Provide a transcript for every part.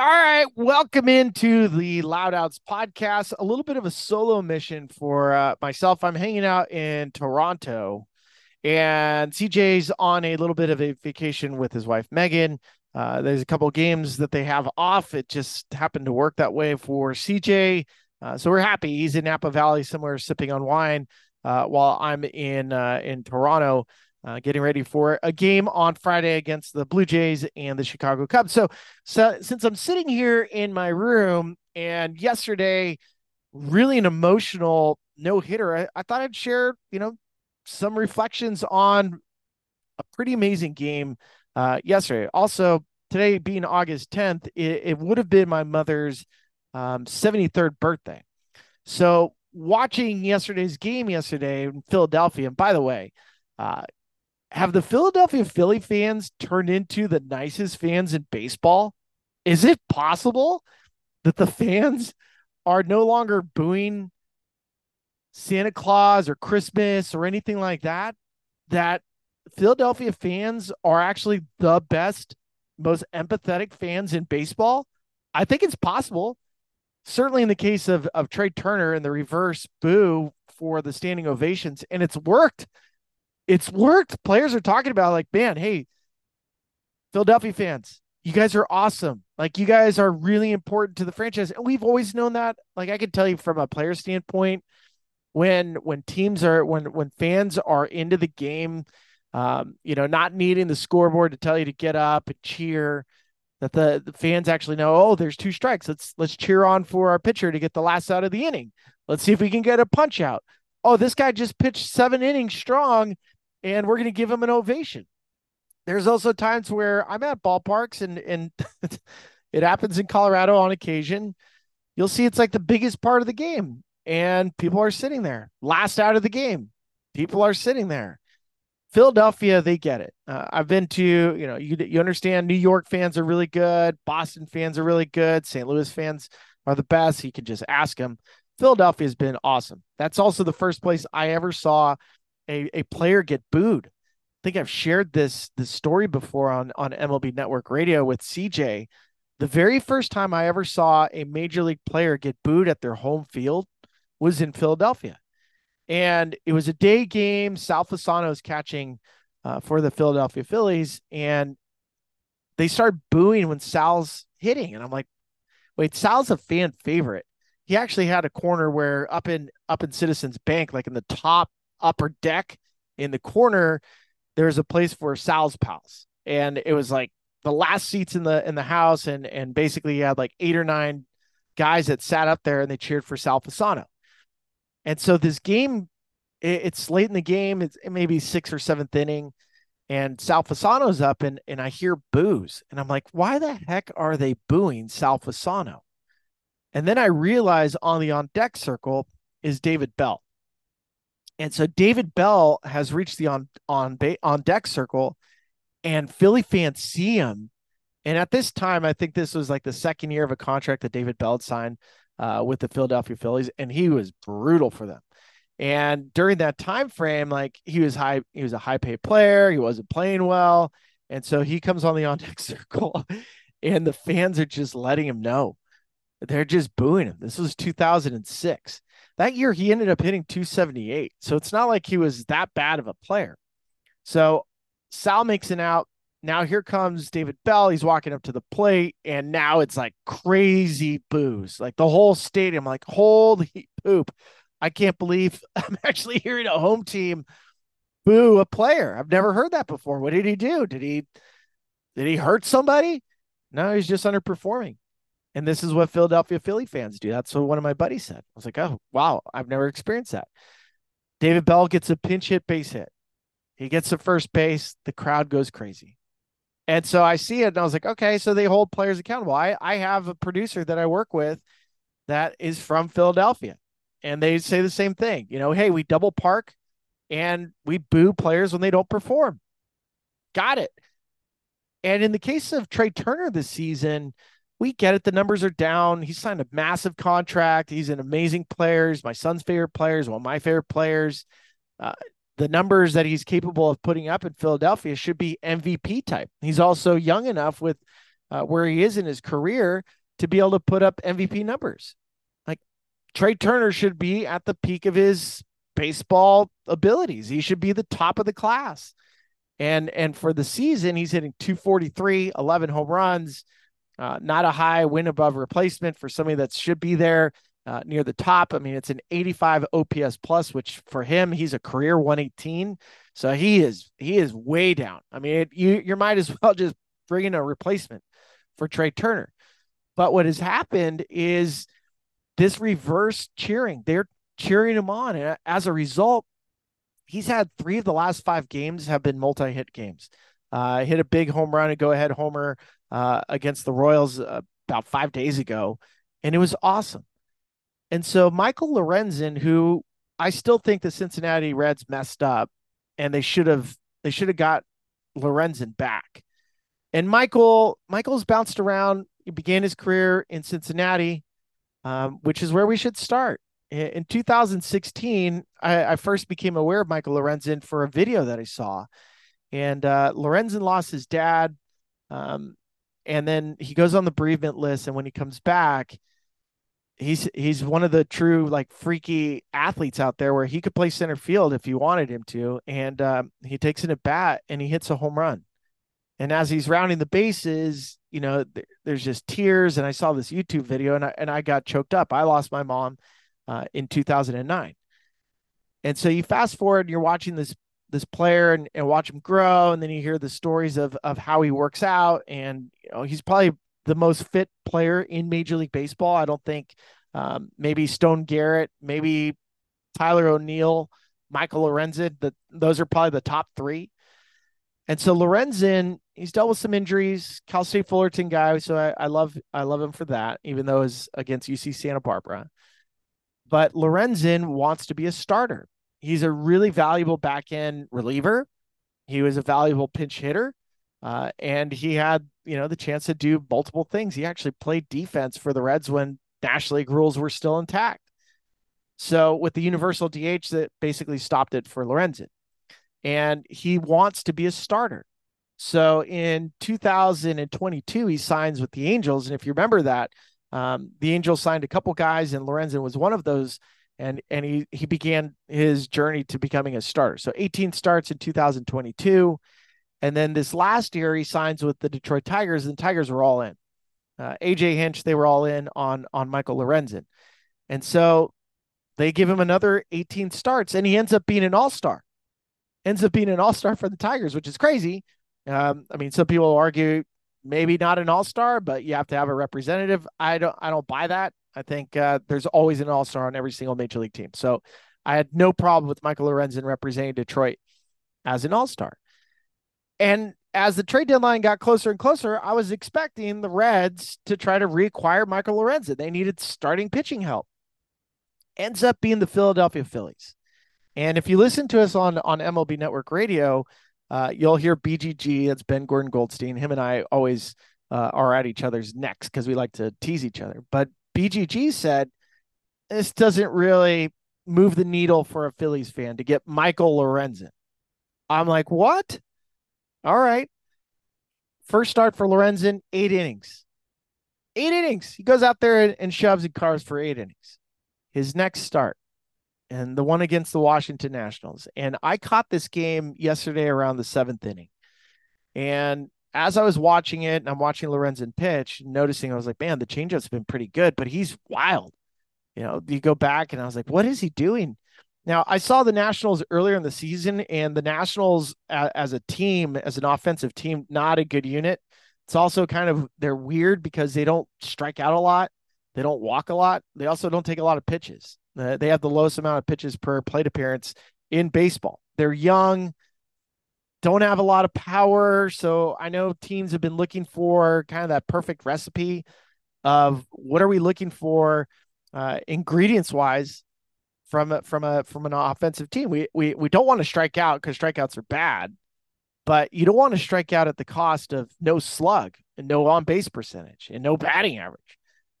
All right, welcome into the Loud Outs podcast. A little bit of a solo mission for uh, myself. I'm hanging out in Toronto, and CJ's on a little bit of a vacation with his wife Megan. Uh, there's a couple of games that they have off. It just happened to work that way for CJ, uh, so we're happy. He's in Napa Valley somewhere, sipping on wine, uh, while I'm in uh, in Toronto uh, getting ready for a game on Friday against the Blue Jays and the Chicago Cubs. So, so since I'm sitting here in my room and yesterday, really an emotional no hitter, I, I thought I'd share, you know, some reflections on a pretty amazing game uh, yesterday. Also, today being August 10th, it, it would have been my mother's um, 73rd birthday. So, watching yesterday's game yesterday in Philadelphia, and by the way, uh, have the Philadelphia Philly fans turned into the nicest fans in baseball? Is it possible that the fans are no longer booing Santa Claus or Christmas or anything like that? That Philadelphia fans are actually the best, most empathetic fans in baseball? I think it's possible. Certainly in the case of, of Trea Turner and the reverse boo for the standing ovations, and it's worked it's worked. Players are talking about like, man, hey, Philadelphia fans, you guys are awesome. Like you guys are really important to the franchise. And we've always known that. Like I can tell you from a player standpoint, when when teams are when when fans are into the game, um, you know, not needing the scoreboard to tell you to get up and cheer, that the, the fans actually know, oh, there's two strikes. Let's let's cheer on for our pitcher to get the last out of the inning. Let's see if we can get a punch out. Oh, this guy just pitched seven innings strong and we're going to give him an ovation. There's also times where I'm at ballparks and and it happens in Colorado on occasion. You'll see it's like the biggest part of the game, and people are sitting there. Last out of the game, people are sitting there. Philadelphia, they get it. Uh, I've been to, you know, you you understand. New York fans are really good. Boston fans are really good. St. Louis fans are the best. You can just ask them. Philadelphia has been awesome. That's also the first place I ever saw a, a player get booed. I think I've shared this this story before on on MLB Network Radio with CJ. The very first time I ever saw a major league player get booed at their home field was in Philadelphia. And it was a day game. Sal Fasano is catching uh, for the Philadelphia Phillies. And they start booing when Sal's hitting. And I'm like, wait, Sal's a fan favorite. He actually had a corner where up in up in Citizens Bank, like in the top upper deck in the corner, there's a place for Sal's pals. And it was like the last seats in the in the house, and and basically you had like eight or nine guys that sat up there and they cheered for Sal Fasano. And so this game, it, it's late in the game, it's it maybe sixth or seventh inning, and Sal Fasano's up and and I hear boos. And I'm like, why the heck are they booing Sal Fasano? And then I realize on the on deck circle is David Bell. And so David Bell has reached the on on on deck circle, and Philly fans see him. And at this time, I think this was like the second year of a contract that David Bell had signed uh, with the Philadelphia Phillies, and he was brutal for them. And during that time frame, like he was high, he was a high paid player. He wasn't playing well, and so he comes on the on deck circle, and the fans are just letting him know they're just booing him. This was 2006 that year he ended up hitting 278. So it's not like he was that bad of a player. So Sal makes an out. Now here comes David Bell. He's walking up to the plate, and now it's like crazy boos. Like the whole stadium, like holy poop. I can't believe I'm actually hearing a home team boo a player. I've never heard that before. What did he do? Did he did he hurt somebody? No, he's just underperforming. And this is what Philadelphia Philly fans do. That's what one of my buddies said. I was like, oh, wow, I've never experienced that. David Bell gets a pinch hit base hit. He gets to first base. The crowd goes crazy. And so I see it and I was like, okay, so they hold players accountable. I, I have a producer that I work with that is from Philadelphia. And they say the same thing. You know, hey, we double park and we boo players when they don't perform. Got it. And in the case of Trea Turner this season, we get it. The numbers are down. He signed a massive contract. He's an amazing player. He's my son's favorite players, one of my favorite players. Uh, the numbers that he's capable of putting up in Philadelphia should be MVP type. He's also young enough with uh, where he is in his career to be able to put up MVP numbers. Like Trea Turner should be at the peak of his baseball abilities. He should be the top of the class. And and for the season, he's hitting 243, 11 home runs, uh, not a high win above replacement for somebody that should be there uh, near the top. I mean, it's an 85 OPS plus, which for him, he's a career 118. So he is he is way down. I mean, it, you you might as well just bring in a replacement for Trea Turner. But what has happened is this reverse cheering. They're cheering him on, and as a result, he's had three of the last five games have been multi-hit games. Uh, hit a big home run, a go-ahead homer uh, against the Royals uh, about five days ago, and it was awesome. And so Michael Lorenzen, who I still think the Cincinnati Reds messed up, and they should have they should have got Lorenzen back. And Michael Michael's bounced around. He began his career in Cincinnati, um, which is where we should start. In 2016, I, I, first became aware of Michael Lorenzen for a video that I saw, and uh, Lorenzen lost his dad, um, and then he goes on the bereavement list. And when he comes back, he's he's one of the true like freaky athletes out there where he could play center field if you wanted him to and um, he takes in a bat and he hits a home run and as he's rounding the bases you know th- there's just tears and i saw this youtube video and i, and I got choked up i lost my mom uh, in 2009 and so you fast forward and you're watching this this player and, and watch him grow and then you hear the stories of of how he works out and know he's probably the most fit player in Major League Baseball. I don't think um, maybe Stone Garrett, maybe Tyler O'Neill, Michael Lorenzen. Those are probably the top three. And so Lorenzen, he's dealt with some injuries. Cal State Fullerton guy, so I, I love I love him for that, even though it's against UC Santa Barbara. But Lorenzen wants to be a starter. He's a really valuable back end reliever. He was a valuable pinch hitter. Uh, and he had, you know, the chance to do multiple things. He actually played defense for the Reds when National League rules were still intact. So with the universal DH, that basically stopped it for Lorenzen. And he wants to be a starter. So in 2022, he signs with the Angels. And if you remember that, um, the Angels signed a couple guys, and Lorenzen was one of those. And and he he began his journey to becoming a starter. So 18 starts in 2022. And then this last year, he signs with the Detroit Tigers, and the Tigers were all in. Uh, AJ Hinch, they were all in on on Michael Lorenzen, and so they give him another 18 starts, and he ends up being an All Star. Ends up being an All Star for the Tigers, which is crazy. Um, I mean, some people argue maybe not an All Star, but you have to have a representative. I don't I don't buy that. I think uh, there's always an All Star on every single major league team. So I had no problem with Michael Lorenzen representing Detroit as an All Star. And as the trade deadline got closer and closer, I was expecting the Reds to try to reacquire Michael Lorenzen. They needed starting pitching help. Ends up being the Philadelphia Phillies. And if you listen to us on on MLB Network Radio, uh, you'll hear BGG. That's Ben Gordon Goldstein. Him and I always uh, are at each other's necks because we like to tease each other. But BGG said this doesn't really move the needle for a Phillies fan to get Michael Lorenzen. I'm like, what? All right. First start for Lorenzen, eight innings. Eight innings. He goes out there and, and shoves and cars for eight innings. His next start, and the one against the Washington Nationals. And I caught this game yesterday around the seventh inning. And as I was watching it, and I'm watching Lorenzen pitch, noticing I was like, man, the changeup's been pretty good, but he's wild. You know, you go back and I was like, what is he doing? Now, I saw the Nationals earlier in the season, and the Nationals as a team, as an offensive team, not a good unit. It's also kind of they're weird because they don't strike out a lot, they don't walk a lot, they also don't take a lot of pitches. Uh, they have the lowest amount of pitches per plate appearance in baseball. They're young, don't have a lot of power, so I know teams have been looking for kind of that perfect recipe of what are we looking for uh, ingredients wise from a, from a from an offensive team. We we we don't want to strike out because strikeouts are bad, but you don't want to strike out at the cost of no slug and no on base percentage and no batting average.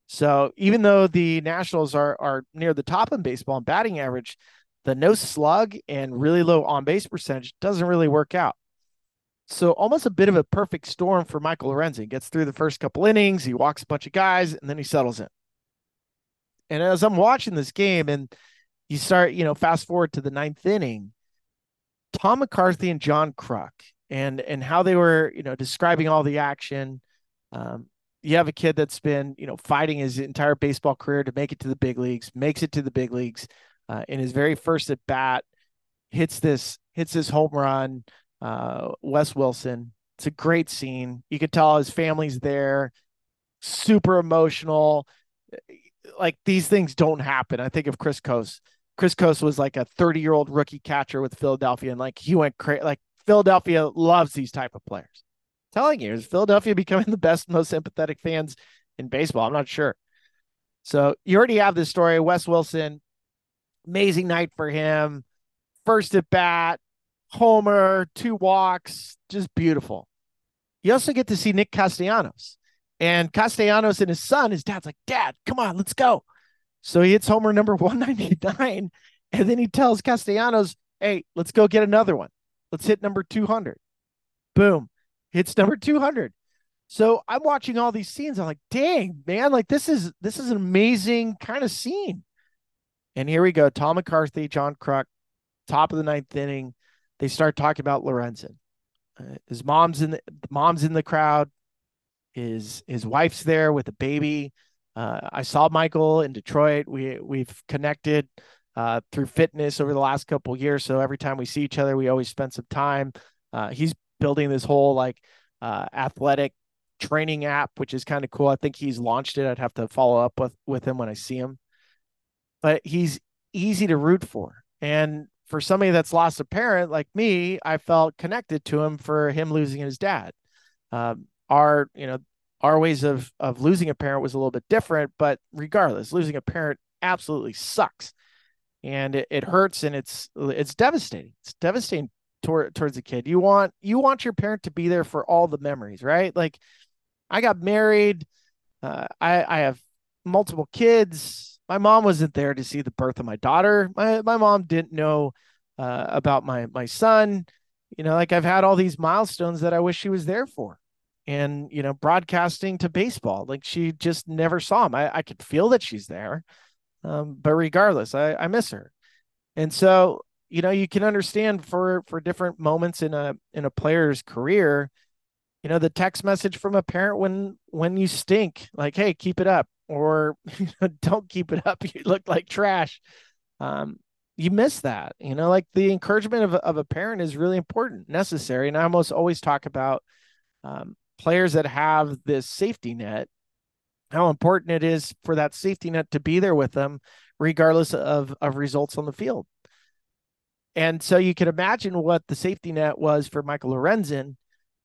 So even though the Nationals are are near the top in baseball in batting average, the no slug and really low on base percentage doesn't really work out. so almost a bit of a perfect storm for Michael Lorenzen. He gets through the first couple innings, he walks a bunch of guys, and then he settles in. And as I'm watching this game, and you start, you know, fast forward to the ninth inning, Tom McCarthy and John Kruk, and and how they were, you know, describing all the action. Um, you have a kid that's been, you know, fighting his entire baseball career to make it to the big leagues, makes it to the big leagues uh, in his very first at bat, hits this hits this home run. Uh, Wes Wilson. It's a great scene. You could tell his family's there, super emotional. Like these things don't happen. I think of Chris Coste. Chris Coste was like a 30 year old rookie catcher with Philadelphia, and like he went crazy. Like Philadelphia loves these type of players. I'm telling you, is Philadelphia becoming the best, most sympathetic fans in baseball? I'm not sure. So you already have this story. Wes Wilson, amazing night for him. First at bat, homer, two walks, just beautiful. You also get to see Nick Castellanos. And Castellanos and his son, his dad's like, Dad, come on, let's go. So he hits homer number 199. And then he tells Castellanos, Hey, let's go get another one. Let's hit number 200. Boom. Hits number 200. So I'm watching all these scenes. I'm like, dang, man, like this is this is an amazing kind of scene. And here we go. Tom McCarthy, John Kruk, top of the ninth inning. They start talking about Lorenzen. Uh, his mom's in the mom's in the crowd. His his wife's there with a baby. Uh, I saw Michael in Detroit. We we've connected uh, through fitness over the last couple years. So every time we see each other, we always spend some time. Uh, he's building this whole like uh, athletic training app, which is kind of cool. I think he's launched it. I'd have to follow up with with him when I see him. But he's easy to root for, and for somebody that's lost a parent like me, I felt connected to him for him losing his dad. Um, our you know our ways of of losing a parent was a little bit different, but regardless, losing a parent absolutely sucks, and it, it hurts and it's it's devastating. It's devastating toward, towards a kid. You want you want your parent to be there for all the memories, right? Like I got married, uh, I I have multiple kids. My mom wasn't there to see the birth of my daughter. My my mom didn't know uh, about my my son. You know, like I've had all these milestones that I wish she was there for and you know broadcasting to baseball. Like she just never saw him. I, I could feel that she's there um, but regardless I, I miss her. And so you know you can understand for for different moments in a in a player's career you know the text message from a parent when when you stink like hey keep it up or you know, don't keep it up. You look like trash. Um you miss that you know like the encouragement of, of a parent is really important necessary and i almost always talk about um, players that have this safety net, how important it is for that safety net to be there with them, regardless of, of results on the field. And so you can imagine what the safety net was for Michael Lorenzen,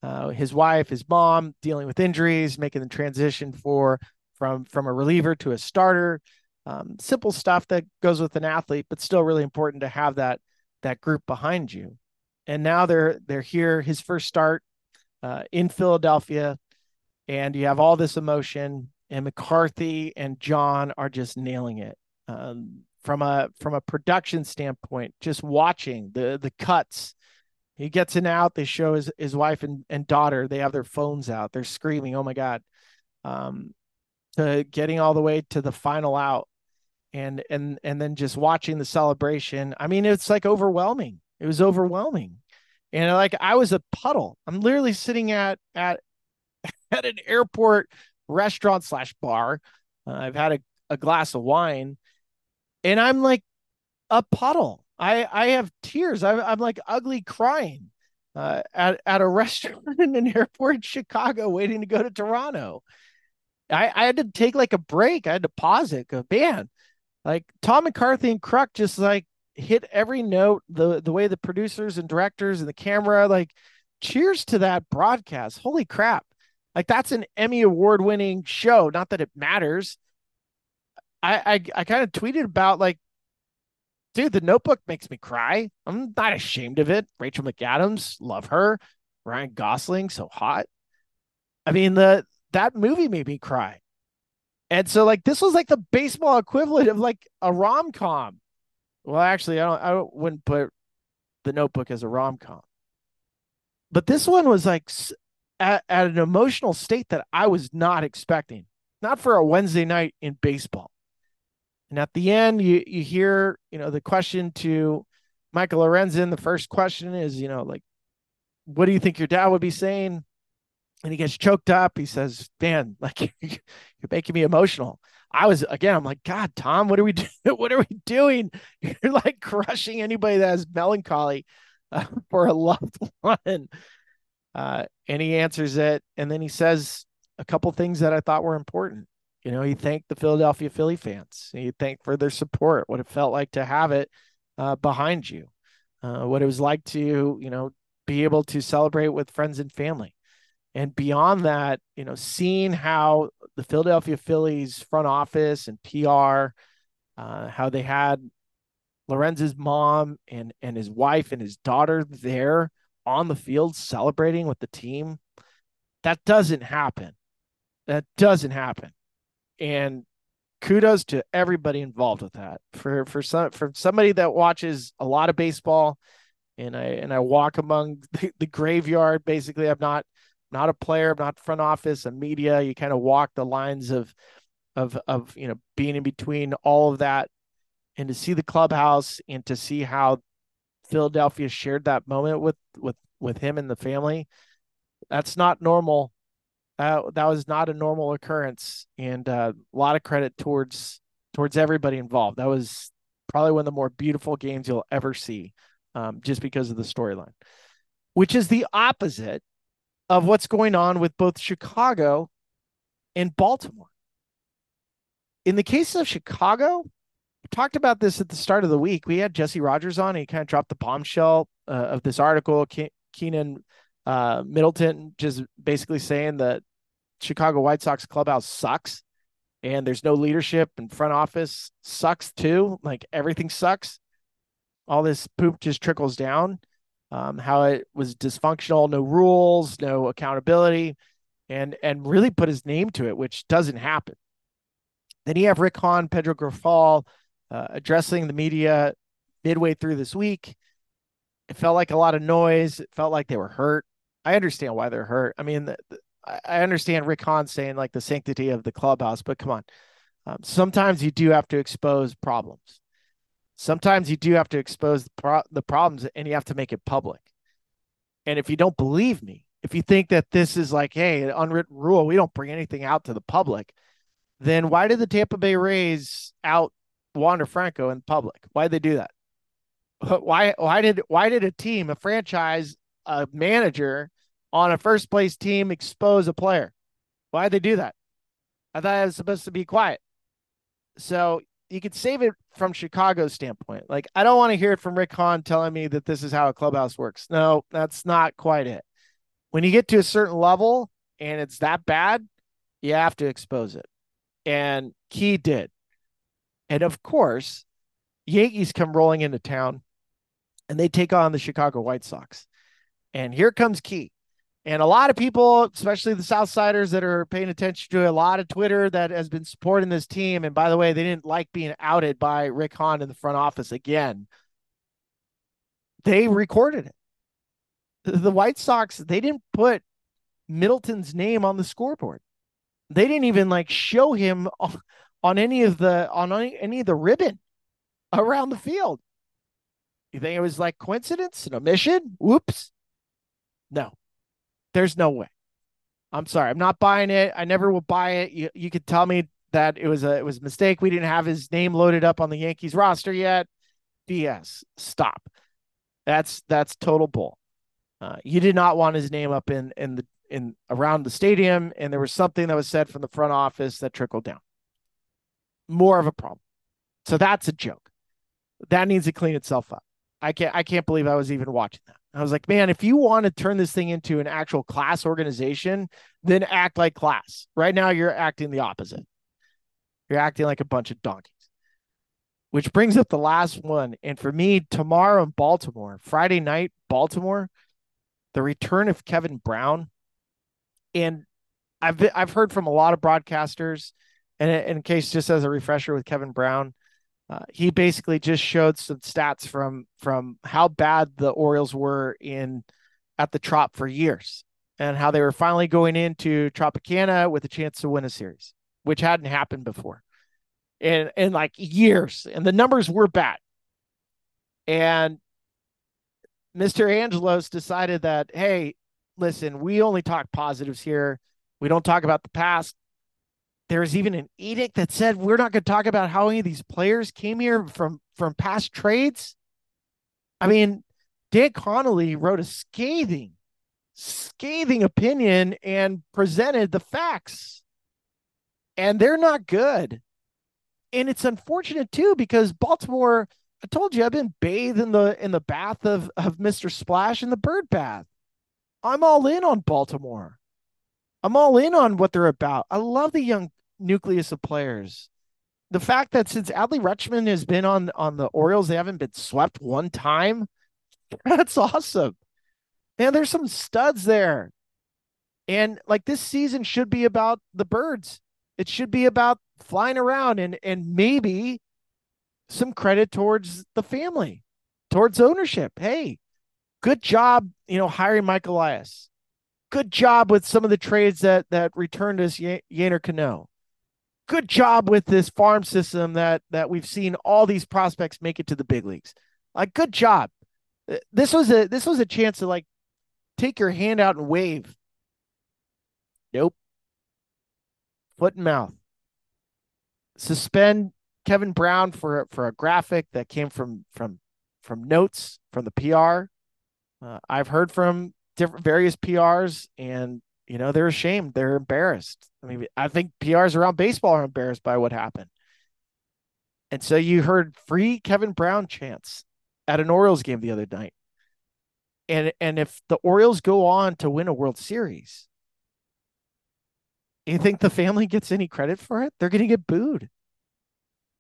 uh, his wife, his mom, dealing with injuries, making the transition for from from a reliever to a starter. Um, simple stuff that goes with an athlete, but still really important to have that that group behind you. And now they're they're here. His first start uh, in Philadelphia, and you have all this emotion. And McCarthy and John are just nailing it. Um, from a from a production standpoint, just watching the the cuts. He gets in out. They show his his wife and, and daughter. They have their phones out. They're screaming, "Oh my god!" Um, to getting all the way to the final out, and and and then just watching the celebration. I mean, it's like overwhelming. It was overwhelming and like I was a puddle. I'm literally sitting at at at an airport restaurant slash bar. Uh, I've had a, a glass of wine, and I'm like a puddle. I I have tears. I'm I'm like ugly crying uh, at at a restaurant in an airport in Chicago, waiting to go to Toronto. I I had to take like a break. I had to pause it. Go, man, like Tom McCarthy and Kruk just like hit every note the the way the producers and directors and the camera like cheers to that broadcast. Holy crap. Like that's an emmy award winning show. Not that it matters. I i, I kind of tweeted about like dude the notebook makes me cry. I'm not ashamed of it. Rachel mcadams love her. Ryan gosling so hot. I mean the that movie made me cry. And so like this was like the baseball equivalent of like a rom-com well, actually, I don't. I wouldn't put the Notebook as a rom com. But this one was like at, at an emotional state that I was not expecting, not for a Wednesday night in baseball. And at the end, you you hear, you know, the question to Michael Lorenzen. The first question is, you know, like, what do you think your dad would be saying? And he gets choked up. He says, "Man, like you're making me emotional." I was again. I'm like, God, Tom, what are we doing? What are we doing? You're like crushing anybody that has melancholy uh, for a loved one. Uh, and he answers it, and then he says a couple things that I thought were important. You know, he thanked the Philadelphia Philly fans. He thanked for their support, what it felt like to have it uh, behind you, uh, what it was like to, you know, be able to celebrate with friends and family. And beyond that, you know, seeing how the Philadelphia Phillies front office and PR, uh, how they had Lorenzen's mom and and his wife and his daughter there on the field celebrating with the team. That doesn't happen. That doesn't happen. And kudos to everybody involved with that. For for some for somebody that watches a lot of baseball and I and I walk among the, the graveyard. Basically, I'm not not a player, not front office, and media. You kind of walk the lines of of of you know being in between all of that and to see the clubhouse and to see how Philadelphia shared that moment with with with him and the family. That's not normal. That that was not a normal occurrence, and uh, a lot of credit towards towards everybody involved. That was probably one of the more beautiful games you'll ever see, um, just because of the storyline, which is the opposite of what's going on with both Chicago and Baltimore. In the case of Chicago, we talked about this at the start of the week. We had Jesse Rogers on. He kind of dropped the bombshell uh, of this article. Ke- Keynan uh, Middleton just basically saying that Chicago White Sox clubhouse sucks and there's no leadership and front office sucks too. Like everything sucks. All this poop just trickles down. Um, how it was dysfunctional, no rules, no accountability, and and really put his name to it, which doesn't happen. Then you have Rick Hahn, Pedro Grifol, uh, addressing the media midway through this week. It felt like a lot of noise. It felt like they were hurt. I understand why they're hurt. I mean, the, the, I understand Rick Hahn saying like the sanctity of the clubhouse, but come on. Um, sometimes you do have to expose problems. Sometimes you do have to expose the, pro- the problems and you have to make it public. And if you don't believe me, if you think that this is like, hey, an unwritten rule, we don't bring anything out to the public, then why did the Tampa Bay Rays out Wander Franco in public? Why did they do that? Why why did why did a team, a franchise, a manager on a first place team expose a player? Why did they do that? I thought it was supposed to be quiet. So you could save it from Chicago's standpoint. Like I don't want to hear it from Rick Hahn telling me that this is how a clubhouse works. No, that's not quite it. When you get to a certain level and it's that bad, you have to expose it. And Key did. And of course, Yankees come rolling into town and they take on the Chicago White Sox. And here comes Key. And a lot of people, especially the Southsiders that are paying attention to a lot of Twitter that has been supporting this team. And by the way, they didn't like being outed by Rick Hahn in the front office again. They recorded it. The White Sox, they didn't put Middleton's name on the scoreboard. They didn't even like show him on any of the on any of the ribbon around the field. You think it was like coincidence, an omission? Whoops. No, there's no way. I'm sorry. I'm not buying it. I never will buy it. You, you could tell me that it was a it was a mistake. We didn't have his name loaded up on the Yankees roster yet. BS. Stop. That's that's total bull. Uh, you did not want his name up in in the in around the stadium, and there was something that was said from the front office that trickled down more of a problem. So that's a joke. That needs to clean itself up. I can't I can't believe I was even watching that. I was like, man, if you want to turn this thing into an actual class organization, then act like class. Right now, you're acting the opposite. You're acting like a bunch of donkeys. Which brings up the last one. And for me, tomorrow in Baltimore, Friday night, Baltimore, the return of Kevin Brown. And I've I've heard from a lot of broadcasters and in case, just as a refresher with Kevin Brown, uh, he basically just showed some stats from from how bad the Orioles were in at the Trop for years and how they were finally going into Tropicana with a chance to win a series, which hadn't happened before in in like years. And the numbers were bad. And Mr. Angelos decided that, hey, listen, we only talk positives here. We don't talk about the past. There's even an edict that said we're not going to talk about how any of these players came here from from past trades. I mean, Dan Connolly wrote a scathing, scathing opinion and presented the facts. And they're not good. And it's unfortunate too, because Baltimore, I told you I've been bathed in the in the bath of, of Mr. Splash in the bird bath. I'm all in on Baltimore. I'm all in on what they're about. I love the young nucleus of players. The fact that since Adley Rutschman has been on on the Orioles, they haven't been swept one time. That's awesome. Man, there's some studs there. And like this season should be about the birds. It should be about flying around and and maybe some credit towards the family, towards ownership. Hey, good job, you know, hiring Mike Elias. Good job with some of the trades that that returned us y- Yennier Cano. Good job with this farm system that that we've seen all these prospects make it to the big leagues. Like good job. This was a this was a chance to like take your hand out and wave. Nope. Foot and mouth. Suspend Kevin Brown for for a graphic that came from from from notes from the PR. Uh, I've heard from different various PRs, and you know they're ashamed, they're embarrassed. I mean, I think PRs around baseball are embarrassed by what happened. And so you heard free Kevin Brown chants at an Orioles game the other night. And and if the Orioles go on to win a World Series, you think the family gets any credit for it? They're going to get booed.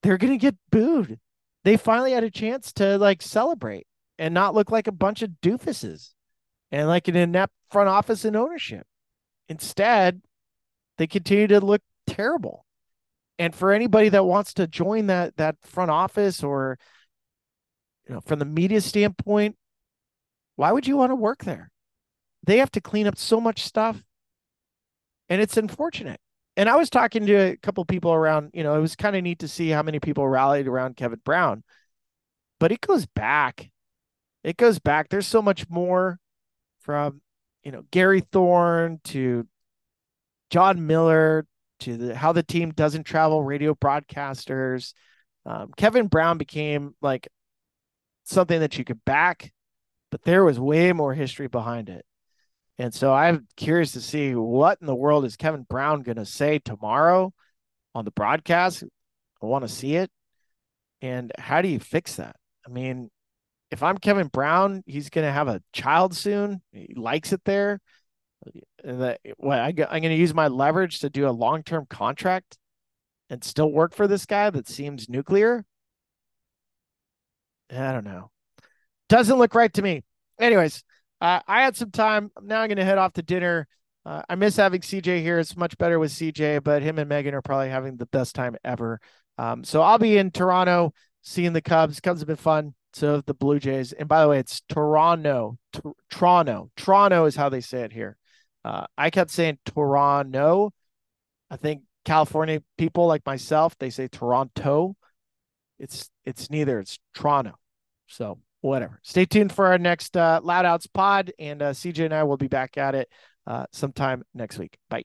They're going to get booed. They finally had a chance to like celebrate and not look like a bunch of doofuses and like an inept front office and ownership. Instead, they continue to look terrible. And for anybody that wants to join that that front office or you know, from the media standpoint, why would you want to work there? They have to clean up so much stuff. And it's unfortunate. And I was talking to a couple people around, you know, it was kind of neat to see how many people rallied around Kevin Brown. But it goes back. It goes back. There's so much more from, you know, Gary Thorne to Jon Miller to the, how the team doesn't travel radio broadcasters. Um, Kevin Brown became like something that you could back, but there was way more history behind it. And so I'm curious to see what in the world is Kevin Brown going to say tomorrow on the broadcast. I want to see it. And how do you fix that? I mean, if I'm Kevin Brown, he's going to have a child soon. He likes it there. And that, what I, I'm going to use my leverage to do a long term contract and still work for this guy that seems nuclear. I don't know. Doesn't look right to me. Anyways, uh, I had some time. Now I'm going to head off to dinner. Uh, I miss having CJ here. It's much better with CJ, but him and Megan are probably having the best time ever. Um, so I'll be in Toronto seeing the Cubs. Cubs have been fun. So the Blue Jays. And by the way, it's Toronto. Toronto. Toronto is how they say it here. Uh, I kept saying Toronto. I think California people like myself, they say Toronto. It's it's neither. It's Toronto. So whatever. Stay tuned for our next uh, Loud Outs pod, and uh, CJ and I will be back at it uh, sometime next week. Bye.